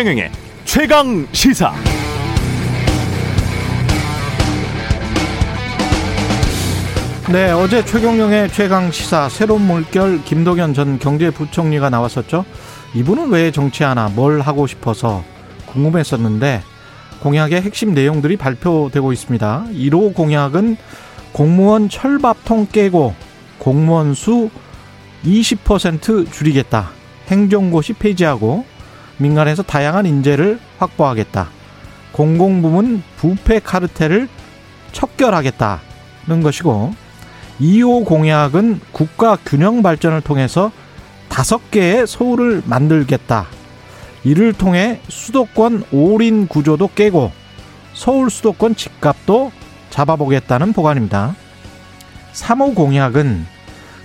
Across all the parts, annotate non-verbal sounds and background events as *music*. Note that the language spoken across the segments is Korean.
최경영의 최강 시사. 네, 어제 최경영의 최강 시사 새로운 물결 김동연 전 경제부총리가 나왔었죠. 이분은 왜 정치하나 뭘 하고 싶어서 궁금했었는데 공약의 핵심 내용들이 발표되고 있습니다. 1호 공약은 공무원 철밥통 깨고 공무원 수 20% 줄이겠다. 행정고시 폐지하고 민간에서 다양한 인재를 확보하겠다. 공공부문 부패 카르텔을 척결하겠다는 것이고 2호 공약은 국가 균형 발전을 통해서 다섯 개의 서울을 만들겠다. 이를 통해 수도권 올인 구조도 깨고 서울 수도권 집값도 잡아보겠다는 보관입니다. 3호 공약은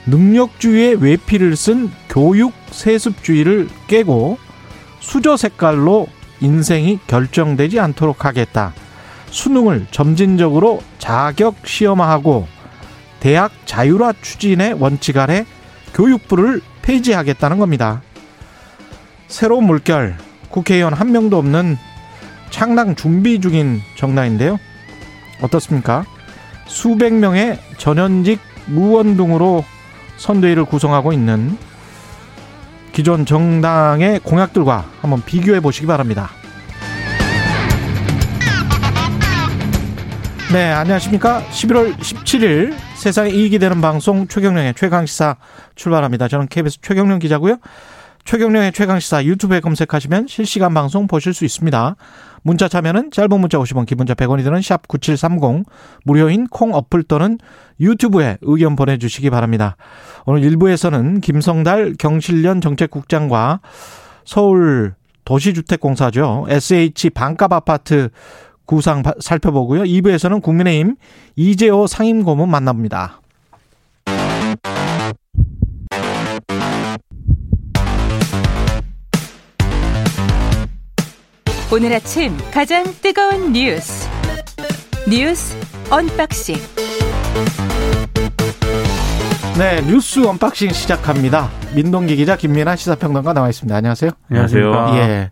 능력주의의 외피를 쓴 교육 세습주의를 깨고 수저 색깔로 인생이 결정되지 않도록 하겠다. 수능을 점진적으로 자격 시험화하고 대학 자율화 추진의 원칙 아래 교육부를 폐지하겠다는 겁니다. 새로운 물결, 국회의원 한 명도 없는 창당 준비 중인 정당인데요. 어떻습니까? 수백 명의 전현직 의원 등으로 선대위를 구성하고 있는 기존 정당의 공약들과 한번 비교해 보시기 바랍니다. 네, 안녕하십니까. 11월 17일 세상에 이익이 되는 방송 최경령의 최강시사 출발합니다. 저는 KBS 최경령 기자고요. 최경령의 최강시사 유튜브에 검색하시면 실시간 방송 보실 수 있습니다. 문자 참여는 짧은 문자 50원, 기본자 100원이 드는 샵 9730, 무료인 콩 어플 또는 유튜브에 의견 보내주시기 바랍니다. 오늘 1부에서는 김성달 경실련 정책국장과 서울 도시주택공사죠. SH 반값 아파트 구상 살펴보고요. 2부에서는 국민의힘 이재호 상임고문 만납니다. 오늘 아침 가장 뜨거운 뉴스 뉴스 unboxing 네 뉴스 unboxing 시작합니다. 민동기 기자 김민아 시사평론가 나와 있습니다. 안녕하세요. 안녕하세요. 예.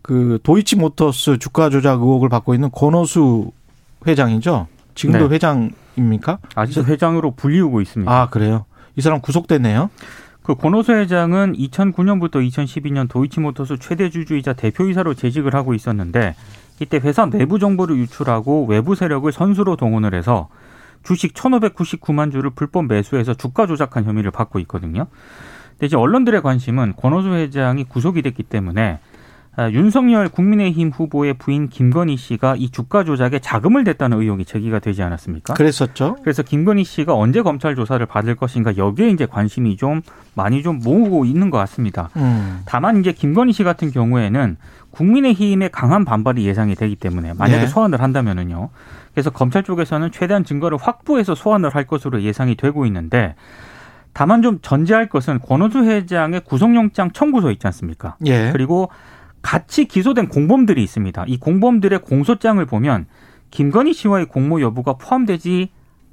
그 도이치모터스 주가 조작 의혹을 받고 있는 권오수 회장이죠. 지금도 네. 회장입니까? 아직도 회장으로 불리우고 있습니다. 아 그래요. 이 사람 구속됐네요. 그 권오수 회장은 2009년부터 2012년 도이치모터스 최대 주주이자 대표이사로 재직을 하고 있었는데 이때 회사 내부 정보를 유출하고 외부 세력을 선수로 동원을 해서 주식 1,599만 주를 불법 매수해서 주가 조작한 혐의를 받고 있거든요. 근데 이제 언론들의 관심은 권오수 회장이 구속이 됐기 때문에 아, 윤석열 국민의힘 후보의 부인 김건희 씨가 이 주가 조작에 자금을 댔다는 의혹이 제기가 되지 않았습니까? 그랬었죠. 그래서 김건희 씨가 언제 검찰 조사를 받을 것인가 여기에 이제 관심이 좀 많이 좀 모으고 있는 것 같습니다. 음. 다만 이제 김건희 씨 같은 경우에는 국민의힘의 강한 반발이 예상이 되기 때문에 만약에 네. 소환을 한다면은요. 그래서 검찰 쪽에서는 최대한 증거를 확보해서 소환을 할 것으로 예상이 되고 있는데 다만 좀 전제할 것은 권오수 회장의 구속영장 청구서 있지 않습니까? 예. 그리고 같이 기소된 공범들이 있습니다. 이 공범들의 공소장을 보면 김건희 씨와의 공모 여부가 포함되지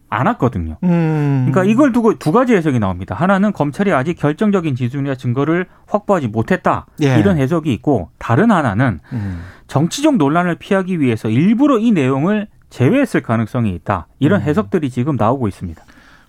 않았거든요. 음. 그러니까 이걸 두고 두 가지 해석이 나옵니다. 하나는 검찰이 아직 결정적인 지순이나 증거를 확보하지 못했다. 예. 이런 해석이 있고 다른 하나는 음. 정치적 논란을 피하기 위해서 일부러 이 내용을 제외했을 가능성이 있다. 이런 음. 해석들이 지금 나오고 있습니다.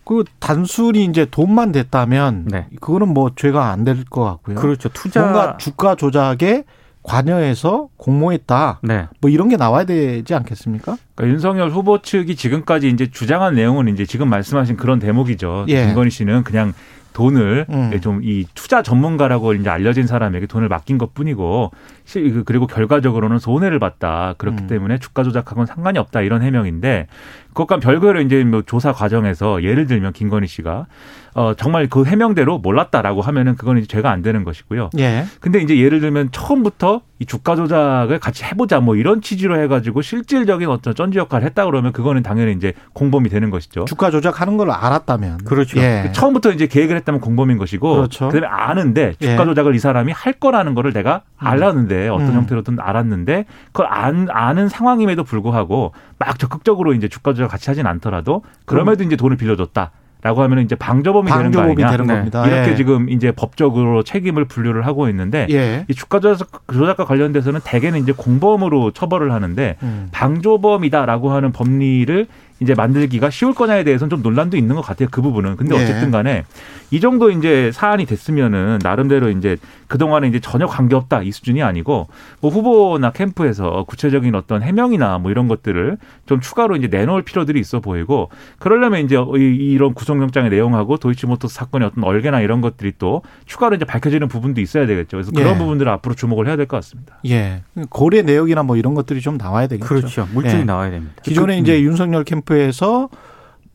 그 단순히 이제 돈만 됐다면 네. 그거는 뭐 죄가 안 될 것 같고요. 그렇죠. 투자 뭔가 주가 조작에 관여해서 공모했다. 네. 뭐 이런 게 나와야 되지 않겠습니까? 그러니까 윤석열 후보 측이 지금까지 이제 주장한 내용은 이제 지금 말씀하신 그런 대목이죠. 예. 김건희 씨는 그냥 돈을 음. 좀이 투자 전문가라고 이제 알려진 사람에게 돈을 맡긴 것 뿐이고 실- 그- 그리고 결과적으로는 손해를 봤다. 그렇기 음. 때문에 주가 조작하고는 상관이 없다 이런 해명인데 그것과 별개로 이제 뭐 조사 과정에서 예를 들면 김건희 씨가 어 정말 그 해명대로 몰랐다라고 하면은 그건 이제 죄가 안 되는 것이고요. 예. 근데 이제 예를 들면 처음부터 이 주가 조작을 같이 해보자 뭐 이런 취지로 해가지고 실질적인 어떤 쩐지 역할을 했다 그러면 그거는 당연히 이제 공범이 되는 것이죠. 주가 조작하는 걸 알았다면 그렇죠. 예. 처음부터 이제 계획을 했다면 공범인 것이고 그렇죠. 그다음에 아는데 주가 예. 조작을 이 사람이 할 거라는 거를 내가 알았는데 어떤 음. 형태로든 알았는데 그걸 안, 아는 상황임에도 불구하고 막 적극적으로 이제 주가 조작 같이 하진 않더라도 그럼에도 이제 돈을 빌려줬다. 라고 하면 이제 방조범이 되는 거 방조범이 아니냐. 되는. 이렇게 예. 지금 이제 법적으로 책임을 분류를 하고 있는데 예. 이 주가 조작- 조작과 관련돼서는 대개는 이제 공범으로 처벌을 하는데 음. 방조범이다라고 하는 법리를 이제 만들기가 쉬울 거냐에 대해서는 좀 논란도 있는 것 같아요. 그 부분은. 근데 예. 어쨌든 간에 이 정도 이제 사안이 됐으면은 나름대로 이제 그동안에 이제 전혀 관계없다 이 수준이 아니고 뭐 후보나 캠프에서 구체적인 어떤 해명이나 뭐 이런 것들을 좀 추가로 이제 내놓을 필요들이 있어 보이고 그러려면 이제 이- 이런 구속영장의 내용하고 도이치모터스 사건의 어떤 얼개나 이런 것들이 또 추가로 이제 밝혀지는 부분도 있어야 되겠죠. 그래서 그런 예. 부분들을 앞으로 주목을 해야 될 것 같습니다. 예. 고래 내역이나 뭐 이런 것들이 좀 나와야 되겠죠. 그렇죠. 물증이 예. 나와야 됩니다. 기존에 그- 이제 윤석열 캠프에서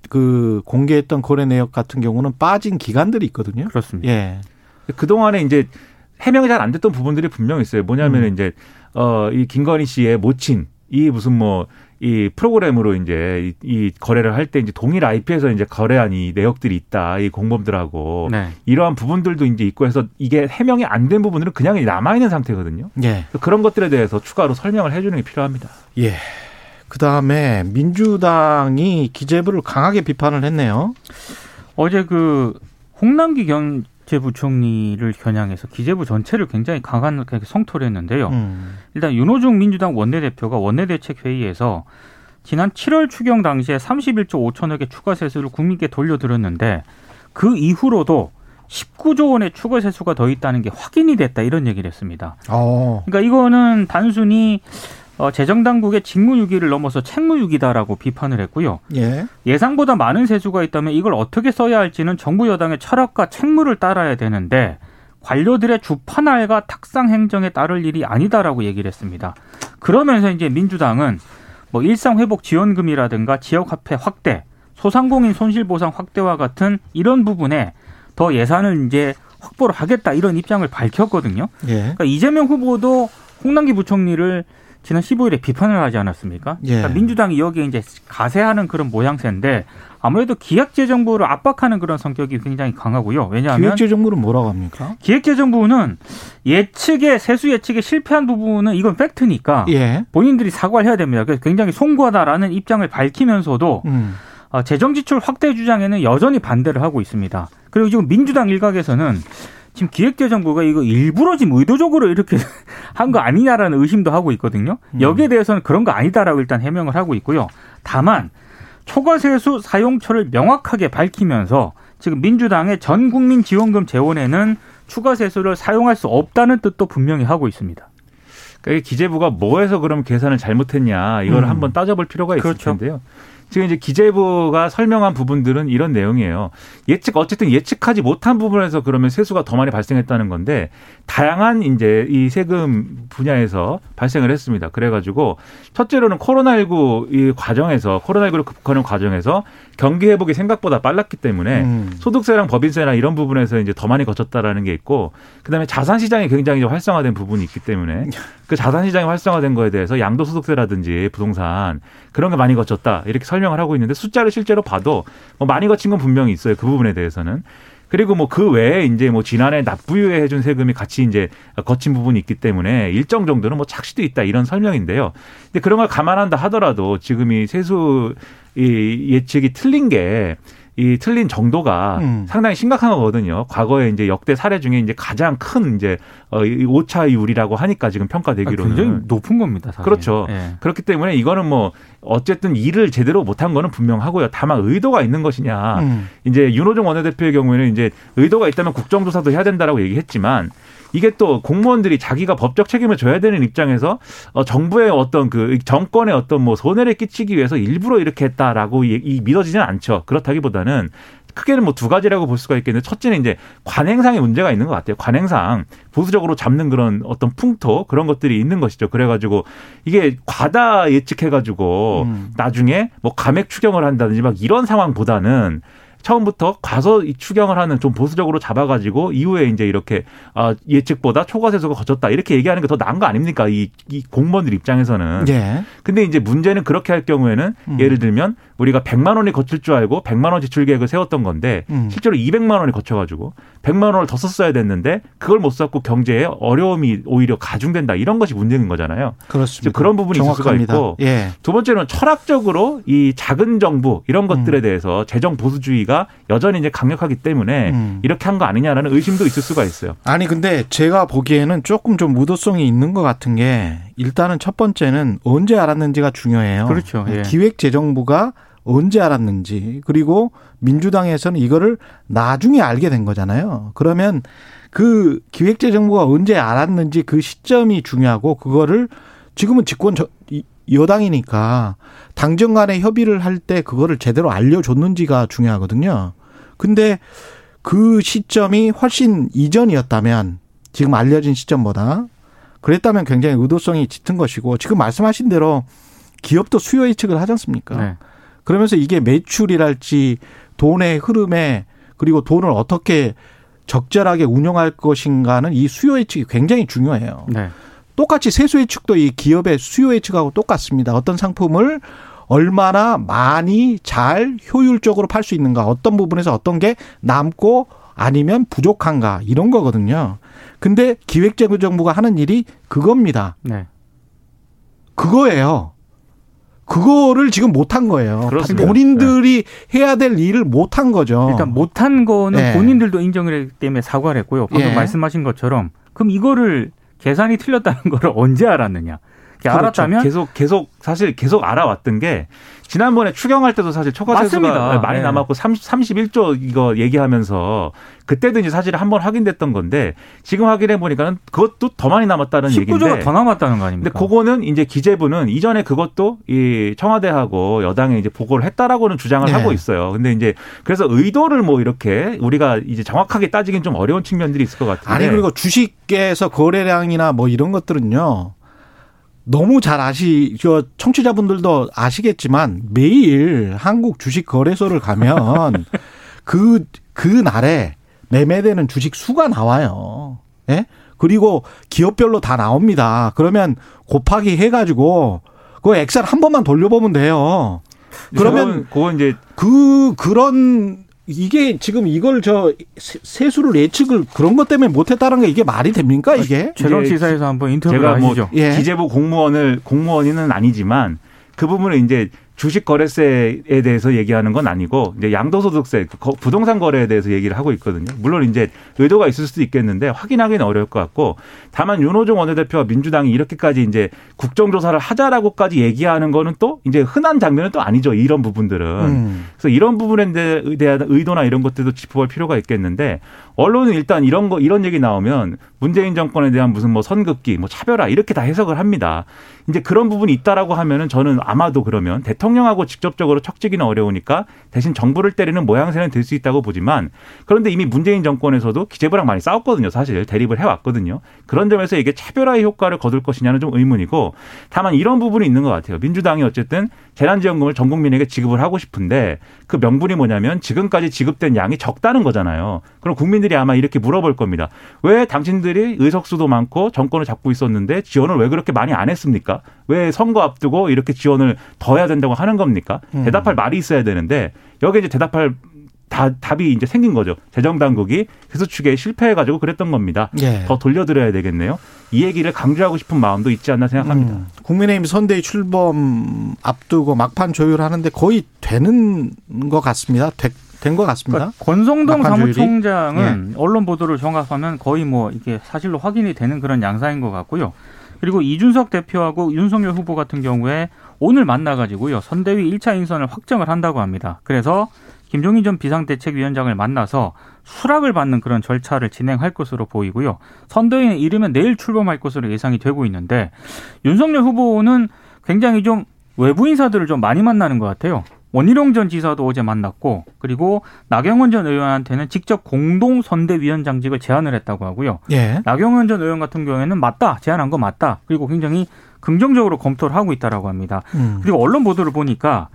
그 공개했던 거래 내역 같은 경우는 빠진 기간들이 있거든요. 그렇습니다. 예. 그동안에 이제 해명이 잘 안 됐던 부분들이 분명 있어요. 뭐냐면 음. 은 이제 어이 김건희 씨의 모친 이 무슨 뭐 이 프로그램으로 이제 이, 이 거래를 할 때 이제 동일 IP에서 이제 거래한 이 내역들이 있다. 이 공범들하고 네. 이러한 부분들도 이제 있고 해서 이게 해명이 안 된 부분들은 그냥 남아 있는 상태거든요. 예. 그런 것들에 대해서 추가로 설명을 해 주는 게 필요합니다. 예. 그 다음에 민주당이 기재부를 강하게 비판을 했네요. 어제 그 홍남기 경제부총리를 겨냥해서 기재부 전체를 굉장히 강하게 성토를 했는데요. 음. 일단 윤호중 민주당 원내대표가 원내대책회의에서 지난 7월 추경 당시에 31조 5천억의 추가 세수를 국민께 돌려드렸는데 그 이후로도 19조 원의 추가 세수가 더 있다는 게 확인이 됐다 이런 얘기를 했습니다. 어. 그러니까 이거는 단순히 어, 재정당국의 직무유기를 넘어서 책무유기다라고 비판을 했고요. 예. 예상보다 많은 세수가 있다면 이걸 어떻게 써야 할지는 정부 여당의 철학과 책무를 따라야 되는데 관료들의 주판알과 탁상 행정에 따를 일이 아니다라고 얘기를 했습니다. 그러면서 이제 민주당은 뭐 일상 회복 지원금이라든가 지역 화폐 확대, 소상공인 손실 보상 확대와 같은 이런 부분에 더 예산을 이제 확보를 하겠다 이런 입장을 밝혔거든요. 예. 그러니까 이재명 후보도 홍남기 부총리를 지난 15일에 비판을 하지 않았습니까? 예. 그러니까 민주당이 여기에 이제 가세하는 그런 모양새인데 아무래도 기획재정부를 압박하는 그런 성격이 굉장히 강하고요. 왜냐하면 기획재정부는 뭐라고 합니까? 기획재정부는 예측에 세수 예측에 실패한 부분은 이건 팩트니까 예. 본인들이 사과를 해야 됩니다. 그래서 굉장히 송구하다라는 입장을 밝히면서도 음. 어, 재정 지출 확대 주장에는 여전히 반대를 하고 있습니다. 그리고 지금 민주당 일각에서는 지금 기획재정부가 이거 일부러 지금 의도적으로 이렇게 *laughs* 한 거 아니냐라는 의심도 하고 있거든요. 여기에 대해서는 그런 거 아니다라고 일단 해명을 하고 있고요. 다만 초과세수 사용처를 명확하게 밝히면서 지금 민주당의 전 국민 지원금 재원에는 추가세수를 사용할 수 없다는 뜻도 분명히 하고 있습니다. 그러니까 이 기재부가 뭐해서 그럼 계산을 잘못했냐 이걸 음. 한번 따져볼 필요가 있을 그렇죠. 텐데요. 지금 이제 기재부가 설명한 부분들은 이런 내용이에요. 예측 어쨌든 예측하지 못한 부분에서 그러면 세수가 더 많이 발생했다는 건데 다양한 이제 이 세금 분야에서 발생을 했습니다. 그래가지고 첫째로는 코로나19 이 과정에서 코로나19를 극복하는 과정에서 경기 회복이 생각보다 빨랐기 때문에 음. 소득세랑 법인세나 이런 부분에서 이제 더 많이 거쳤다라는 게 있고 그다음에 자산 시장이 굉장히 좀 활성화된 부분이 있기 때문에 그 *laughs* 자산 시장이 활성화된 거에 대해서 양도소득세라든지 부동산 그런 게 많이 거쳤다. 이렇게 설명을 하고 있는데 숫자를 실제로 봐도 뭐 많이 거친 건 분명히 있어요. 그 부분에 대해서는. 그리고 뭐 그 외에 이제 뭐 지난해 납부유예 해준 세금이 같이 이제 거친 부분이 있기 때문에 일정 정도는 뭐 착시도 있다 이런 설명인데요. 근데 그런 걸 감안한다 하더라도 지금 이 세수 이 예측이 틀린 게 이 틀린 정도가 음. 상당히 심각한 거거든요. 과거에 이제 역대 사례 중에 이제 가장 큰 이제 어, 이 오차율이라고 하니까 지금 평가되기로는 굉장히 높은 겁니다. 사실. 그렇죠. 예. 그렇기 때문에 이거는 뭐 어쨌든 일을 제대로 못한 거는 분명하고요. 다만 의도가 있는 것이냐. 음. 이제 윤호중 원내대표의 경우에는 이제 의도가 있다면 국정조사도 해야 된다라고 얘기했지만 이게 또 공무원들이 자기가 법적 책임을 져야 되는 입장에서 어, 정부의 어떤 그 정권의 어떤 뭐 손해를 끼치기 위해서 일부러 이렇게 했다라고 이, 이 믿어지지는 않죠. 그렇다기보다는 크게는 뭐 두 가지라고 볼 수가 있겠는데 첫째는 이제 관행상의 문제가 있는 것 같아요. 관행상 보수적으로 잡는 그런 어떤 풍토 그런 것들이 있는 것이죠. 그래가지고 이게 과다 예측해가지고 음. 나중에 뭐 감액 추경을 한다든지 막 이런 상황보다는 처음부터 과서 이 추경을 하는 좀 보수적으로 잡아가지고 이후에 이제 이렇게 아, 예측보다 초과 세수가 거쳤다 이렇게 얘기하는 게 더 나은 거 아닙니까? 이, 이 공무원들 입장에서는. 예. 근데 이제 문제는 그렇게 할 경우에는 음. 예를 들면 우리가 100만 원이 거칠 줄 알고 100만 원 지출 계획을 세웠던 건데 음. 실제로 200만 원이 거쳐가지고 100만 원을 더 썼어야 됐는데 그걸 못 썼고 경제에 어려움이 오히려 가중된다 이런 것이 문제인 거잖아요. 그렇습니다. 그런 부분이 정확합니다. 있을 수가 있고 예. 두 번째는 철학적으로 이 작은 정부 이런 것들에 음. 대해서 재정 보수주의가 여전히 이제 강력하기 때문에 음. 이렇게 한 거 아니냐라는 의심도 있을 수가 있어요. 아니 근데 제가 보기에는 조금 좀 무도성이 있는 것 같은 게 일단은 첫 번째는 언제 알았는지가 중요해요. 그렇죠. 예. 기획재정부가 언제 알았는지 그리고 민주당에서는 이거를 나중에 알게 된 거잖아요. 그러면 그 기획재정부가 언제 알았는지 그 시점이 중요하고 그거를 지금은 집권 저- 이- 여당이니까 당정 간에 협의를 할 때 그거를 제대로 알려줬는지가 중요하거든요. 근데 그 시점이 훨씬 이전이었다면 지금 알려진 시점보다 그랬다면 굉장히 의도성이 짙은 것이고 지금 말씀하신 대로 기업도 수요 예측을 하지 않습니까? 네. 그러면서 이게 매출이랄지 돈의 흐름에 그리고 돈을 어떻게 적절하게 운영할 것인가는 이 수요 예측이 굉장히 중요해요. 네. 똑같이 세수 예측도 이 기업의 수요 예측하고 똑같습니다. 어떤 상품을 얼마나 많이 잘 효율적으로 팔 수 있는가, 어떤 부분에서 어떤 게 남고 아니면 부족한가 이런 거거든요. 근데 기획재정부가 하는 일이 그겁니다. 네. 그거예요. 그거를 지금 못한 거예요. 그렇습니다. 본인들이 해야 될 일을 못한 거죠. 일단 못한 거는 네. 본인들도 인정을 했기 때문에 사과를 했고요. 방금 예. 말씀하신 것처럼 그럼 이거를 계산이 틀렸다는 *laughs* 걸 언제 알았느냐? 그렇죠. 알았다면 계속 계속 사실 계속 알아왔던 게 지난번에 추경할 때도 사실 초과세수가 맞습니다. 많이 네. 남았고 30, 31조 이거 얘기하면서 그때도 이제 사실 한번 확인됐던 건데 지금 확인해 보니까는 그것도 더 많이 남았다는 19조가 얘기인데 더 남았다는 거 아닙니까? 근데 그거는 이제 기재부는 이전에 그것도 이 청와대하고 여당에 이제 보고를 했다라고는 주장을 네. 하고 있어요. 근데 이제 그래서 의도를 뭐 이렇게 우리가 이제 정확하게 따지긴 좀 어려운 측면들이 있을 것 같은데. 아니 그리고 주식에서 거래량이나 뭐 이런 것들은요. 너무 잘 아시, 저 청취자분들도 아시겠지만 매일 한국 주식 거래소를 가면 *laughs* 그, 그 날에 매매되는 주식 수가 나와요. 예? 그리고 기업별로 다 나옵니다. 그러면 곱하기 해가지고 그 엑셀 한 번만 돌려보면 돼요. 그러면 그건, 그건 이제 그 그런 이게 지금 이걸 저 세- 세수를 예측을 그런 것 때문에 못했다는 게 이게 말이 됩니까 이게? 최강 이제 시사에서 한번 인터뷰를 제가 뭐 하시죠. 예. 기재부 공무원을 공무원은 아니지만 그 부분을 이제 주식 거래세에 대해서 얘기하는 건 아니고 이제 양도소득세 부동산 거래에 대해서 얘기를 하고 있거든요. 물론 이제 의도가 있을 수도 있겠는데 확인하기는 어려울 것 같고 다만 윤호중 원내대표와 민주당이 이렇게까지 이제 국정조사를 하자라고까지 얘기하는 거는 또 이제 흔한 장면은 또 아니죠. 이런 부분들은. 음. 그래서 이런 부분에 대- 대한 의도나 이런 것들도 짚어볼 필요가 있겠는데 언론은 일단 이런 거 이런 얘기 나오면 문재인 정권에 대한 무슨 뭐 선긋기, 뭐 차별화 이렇게 다 해석을 합니다. 이제 그런 부분이 있다라고 하면은 저는 아마도 그러면 대통령하고 직접적으로 척지기는 어려우니까 대신 정부를 때리는 모양새는 될 수 있다고 보지만 그런데 이미 문재인 정권에서도 기재부랑 많이 싸웠거든요. 사실 대립을 해왔거든요. 그런 점에서 이게 차별화의 효과를 거둘 것이냐는 좀 의문이고 다만 이런 부분이 있는 것 같아요. 민주당이 어쨌든 재난지원금을 전 국민에게 지급을 하고 싶은데 그 명분이 뭐냐면 지금까지 지급된 양이 적다는 거잖아요. 그럼 국민 들이 아마 이렇게 물어볼 겁니다. 왜 당신들이 의석수도 많고 정권을 잡고 있었는데 지원을 왜 그렇게 많이 안 했습니까? 왜 선거 앞두고 이렇게 지원을 더 해야 된다고 하는 겁니까? 음. 대답할 말이 있어야 되는데 여기에 이제 대답할 다, 답이 이제 생긴 거죠. 재정 당국이 회수 추계에 실패해가지고 그랬던 겁니다. 예. 더 돌려드려야 되겠네요. 이 얘기를 강조하고 싶은 마음도 있지 않나 생각합니다. 음. 국민의힘 선대위 출범 앞두고 막판 조율하는데 거의 되는 것 같습니다. 된 것 같습니다. 그러니까 권성동? 사무총장은 언론 보도를 종합하면 거의 뭐 이게 사실로 확인이 되는 그런 양상인 것 같고요. 그리고 이준석 대표하고 윤석열 후보 같은 경우에 오늘 만나가지고요 선대위 1차 인선을 확정을 한다고 합니다. 그래서 김종인 전 비상대책위원장을 만나서 수락을 받는 그런 절차를 진행할 것으로 보이고요. 선대위는 이르면 내일 출범할 것으로 예상이 되고 있는데 윤석열 후보는 굉장히 좀 외부 인사들을 좀 많이 만나는 것 같아요. 원희룡 전 지사도 어제 만났고 그리고 나경원 전 의원한테는 직접 공동 선대위원장직을 제안을 했다고 하고요. 예. 나경원 전 의원 같은 경우에는 맞다 제안한 거 맞다 그리고 굉장히 긍정적으로 검토를 하고 있다라고 합니다. 음. 그리고 언론 보도를 보니까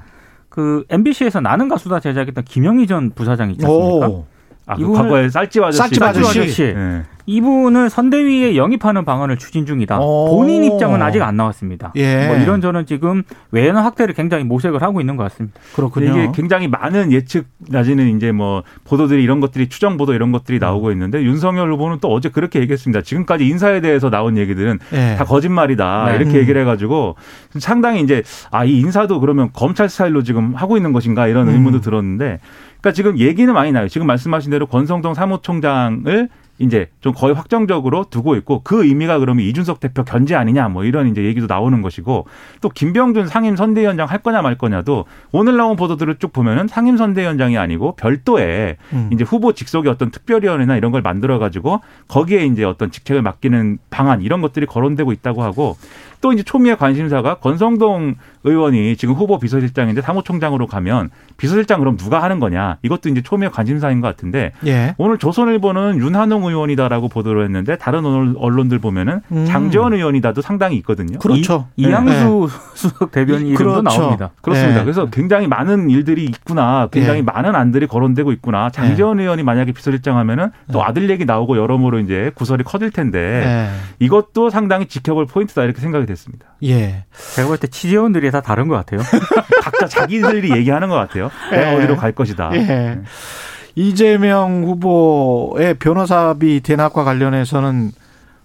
그 MBC에서 나는 가수다 제작했던 김영희 전 부사장 있지 않습니까? 오. 아, 그 과거에 쌀집 아저씨. 쌀집 아저씨. 아저씨. 네. 이분을 선대위에 영입하는 방안을 추진 중이다. 오. 본인 입장은 아직 안 나왔습니다. 예. 뭐 이런저런 지금 외연 확대를 굉장히 모색을 하고 있는 것 같습니다. 그렇군요. 이게 굉장히 많은 예측 나지는 이제 뭐 보도들이 이런 것들이 추정 보도 이런 것들이 나오고 있는데 윤석열 후보는 또 어제 그렇게 얘기했습니다. 지금까지 인사에 대해서 나온 얘기들은 예. 다 거짓말이다 네. 이렇게 음. 얘기를 해가지고 상당히 이제 아 이 인사도 그러면 검찰 스타일로 지금 하고 있는 것인가 이런 음. 의문도 들었는데 그러니까 지금 얘기는 많이 나요. 지금 말씀하신 대로 권성동 사무총장을 이제 좀 거의 확정적으로 두고 있고 그 의미가 그러면 이준석 대표 견제 아니냐 뭐 이런 이제 얘기도 나오는 것이고 또 김병준 상임 선대위원장 할 거냐 말 거냐도 오늘 나온 보도들을 쭉 보면은 상임 선대위원장이 아니고 별도의 음. 이제 후보 직속의 어떤 특별위원회나 이런 걸 만들어 가지고 거기에 이제 어떤 직책을 맡기는 방안 이런 것들이 거론되고 있다고 하고 또 이제 초미의 관심사가 권성동 의원이 지금 후보 비서실장인데 사무총장으로 가면 비서실장 그럼 누가 하는 거냐 이것도 이제 초미의 관심사인 것 같은데 예. 오늘 조선일보는 윤한홍 의원이다라고 보도를 했는데 다른 언론- 언론들 보면은 음. 장재원 의원이다도 상당히 있거든요. 그렇죠. 이, 이양수 *laughs* 수석 대변인 이- 이름도 그렇죠. 나옵니다. 그렇습니다. 예. 그래서 굉장히 많은 일들이 있구나. 굉장히 예. 많은 안들이 거론되고 있구나. 장재원 의원이 만약에 비서실장 하면은 또 예. 아들 얘기 나오고 여러모로 이제 구설이 커질 텐데 예. 이것도 상당히 지켜볼 포인트다 이렇게 생각이 됐습니다. 예. 제가 볼 때 취재원들이 다 다른 것 같아요. *laughs* 각자 자기들이 얘기하는 것 같아요. 내가 예. 어디로 갈 것이다. 예. 이재명 후보의 변호사비 대납과 관련해서는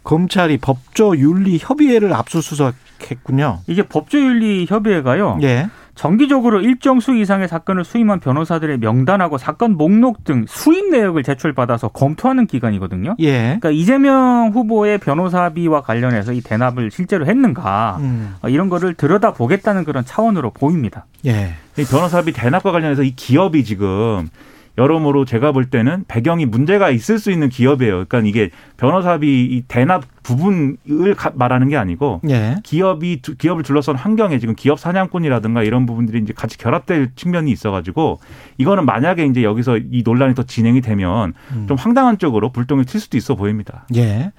검찰이 법조 윤리 협의회를 압수수색했군요. 이게 법조윤리 협의회가요. 예. 정기적으로 일정 수 이상의 사건을 수임한 변호사들의 명단하고 사건 목록 등 수임 내역을 제출받아서 검토하는 기관이거든요. 예. 그러니까 이재명 후보의 변호사비와 관련해서 이 대납을 실제로 했는가 음. 어, 이런 거를 들여다 보겠다는 그런 차원으로 보입니다. 예. 이 변호사비 대납과 관련해서 이 기업이 지금 여러모로 제가 볼 때는 배경이 문제가 있을 수 있는 기업이에요. 그러니까 이게 변호사비 이 대납 부분을 가- 말하는 게 아니고 예. 기업이 두- 기업을 둘러싼 환경에 지금 기업 사냥꾼이라든가 이런 부분들이 이제 같이 결합될 측면이 있어가지고 이거는 만약에 이제 여기서 이 논란이 더 진행이 되면 음. 좀 황당한 쪽으로 불똥이 튈 수도 있어 보입니다. 예.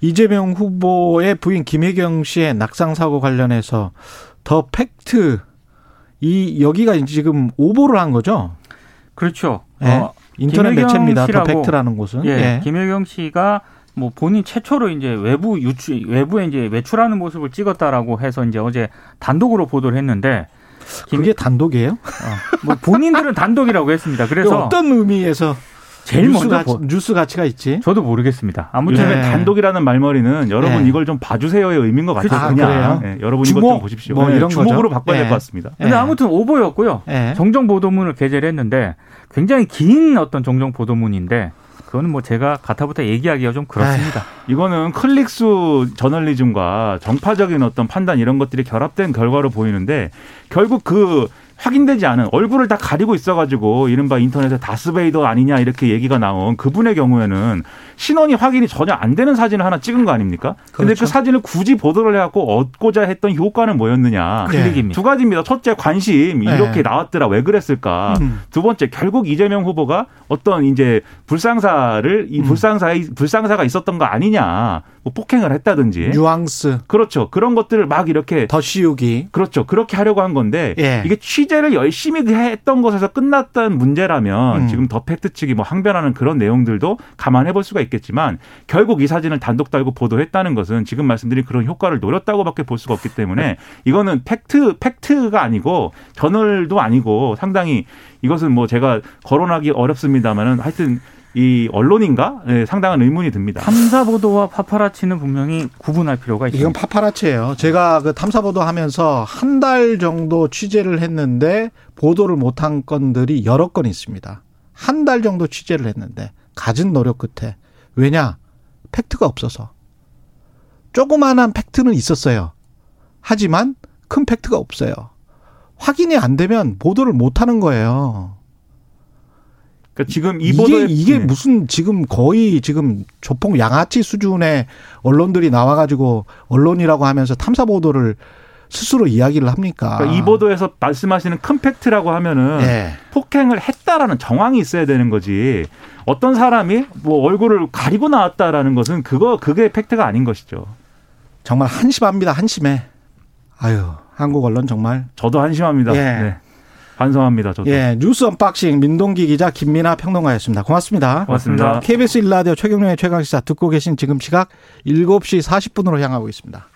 이재명 후보의 부인 김혜경 씨의 낙상 사고 관련해서 더 팩트 이 여기가 지금 오보를 한 거죠. 그렇죠. 예. 어, 인터넷 매체입니다. 더 씨라고. 팩트라는 곳은. 예, 예. 김혜경 씨가 뭐 본인 최초로 이제 외부 유출 외부에 이제 외출하는 모습을 찍었다라고 해서 이제 어제 단독으로 보도를 했는데 김- 그게 단독이에요? 어, 뭐 본인들은 단독이라고 했습니다. 그래서 어떤 의미에서 제일 뉴스 먼저 가치, 보- 뉴스 가치가 있지? 저도 모르겠습니다. 아무튼 예. 단독이라는 말머리는 여러분 예. 이걸 좀 봐주세요의 의미인 것 같아요. 아, 그냥 그래요? 예, 여러분 이것 주목? 좀 보십시오. 뭐 예, 이런 주목으로 거죠? 바꿔야 예. 될것 같습니다. 근데 예. 아무튼 오보였고요. 예. 정정 보도문을 게재를 했는데 굉장히 긴 어떤 정정 보도문인데 그거는 뭐 제가 가타부터 얘기하기가 좀 그렇습니다. 이거는 클릭수 저널리즘과 정파적인 어떤 판단 이런 것들이 결합된 결과로 보이는데 결국 그 확인되지 않은 얼굴을 다 가리고 있어가지고 이른바 인터넷에 다스베이더 아니냐 이렇게 얘기가 나온 그분의 경우에는 신원이 확인이 전혀 안 되는 사진을 하나 찍은 거 아닙니까? 근데 그렇죠. 그 사진을 굳이 보도를 해갖고 얻고자 했던 효과는 뭐였느냐? 네. 클릭입니다. 두 가지입니다. 첫째 관심 이렇게 네. 나왔더라 왜 그랬을까? 음. 두 번째 결국 이재명 후보가 어떤 이제 불상사를 이 음. 불상사의 불상사가 있었던 거 아니냐? 뭐 폭행을 했다든지 뉘앙스 그렇죠. 그런 것들을 막 이렇게 더 씌우기. 그렇죠. 그렇게 하려고 한 건데 예. 이게 취재를 열심히 했던 것에서 끝났던 문제라면 음. 지금 더 팩트 측이 뭐 항변하는 그런 내용들도 감안해 볼 수가 있겠지만 결국 이 사진을 단독 달고 보도했다는 것은 지금 말씀드린 그런 효과를 노렸다고밖에 볼 수가 없기 때문에 이거는 팩트 팩트가 아니고 저널도 아니고 상당히 이것은 뭐 제가 거론하기 어렵습니다만은 하여튼 이 언론인가 네, 상당한 의문이 듭니다. 탐사 보도와 파파라치는 분명히 구분할 필요가 이건 있습니다. 파파라치예요. 제가 그 탐사 보도 하면서 한 달 정도 취재를 했는데 보도를 못한 건들이 여러 건 있습니다. 한 달 정도 취재를 했는데 갖은 노력 끝에 왜냐 팩트가 없어서 조그마한 팩트는 있었어요. 하지만 큰 팩트가 없어요. 확인이 안 되면 보도를 못 하는 거예요. 그러니까 지금 이 이게 보도에 이게 네. 무슨 지금 거의 지금 조폭 양아치 수준의 언론들이 나와가지고 언론이라고 하면서 탐사 보도를 스스로 이야기를 합니까? 그러니까 이 보도에서 말씀하시는 큰 팩트라고 하면은 예. 폭행을 했다라는 정황이 있어야 되는 거지. 어떤 사람이 뭐 얼굴을 가리고 나왔다라는 것은 그거 그게 팩트가 아닌 것이죠. 정말 한심합니다. 한심해. 아유 한국 언론 정말 저도 한심합니다. 예. 네. 반성합니다. 저도. 예, 뉴스 언박싱 민동기 기자 김민아 평론가였습니다. 고맙습니다. 고맙습니다. KBS 일라디오 최경영의 최강시사 듣고 계신 지금 시각 7시 40분으로 향하고 있습니다.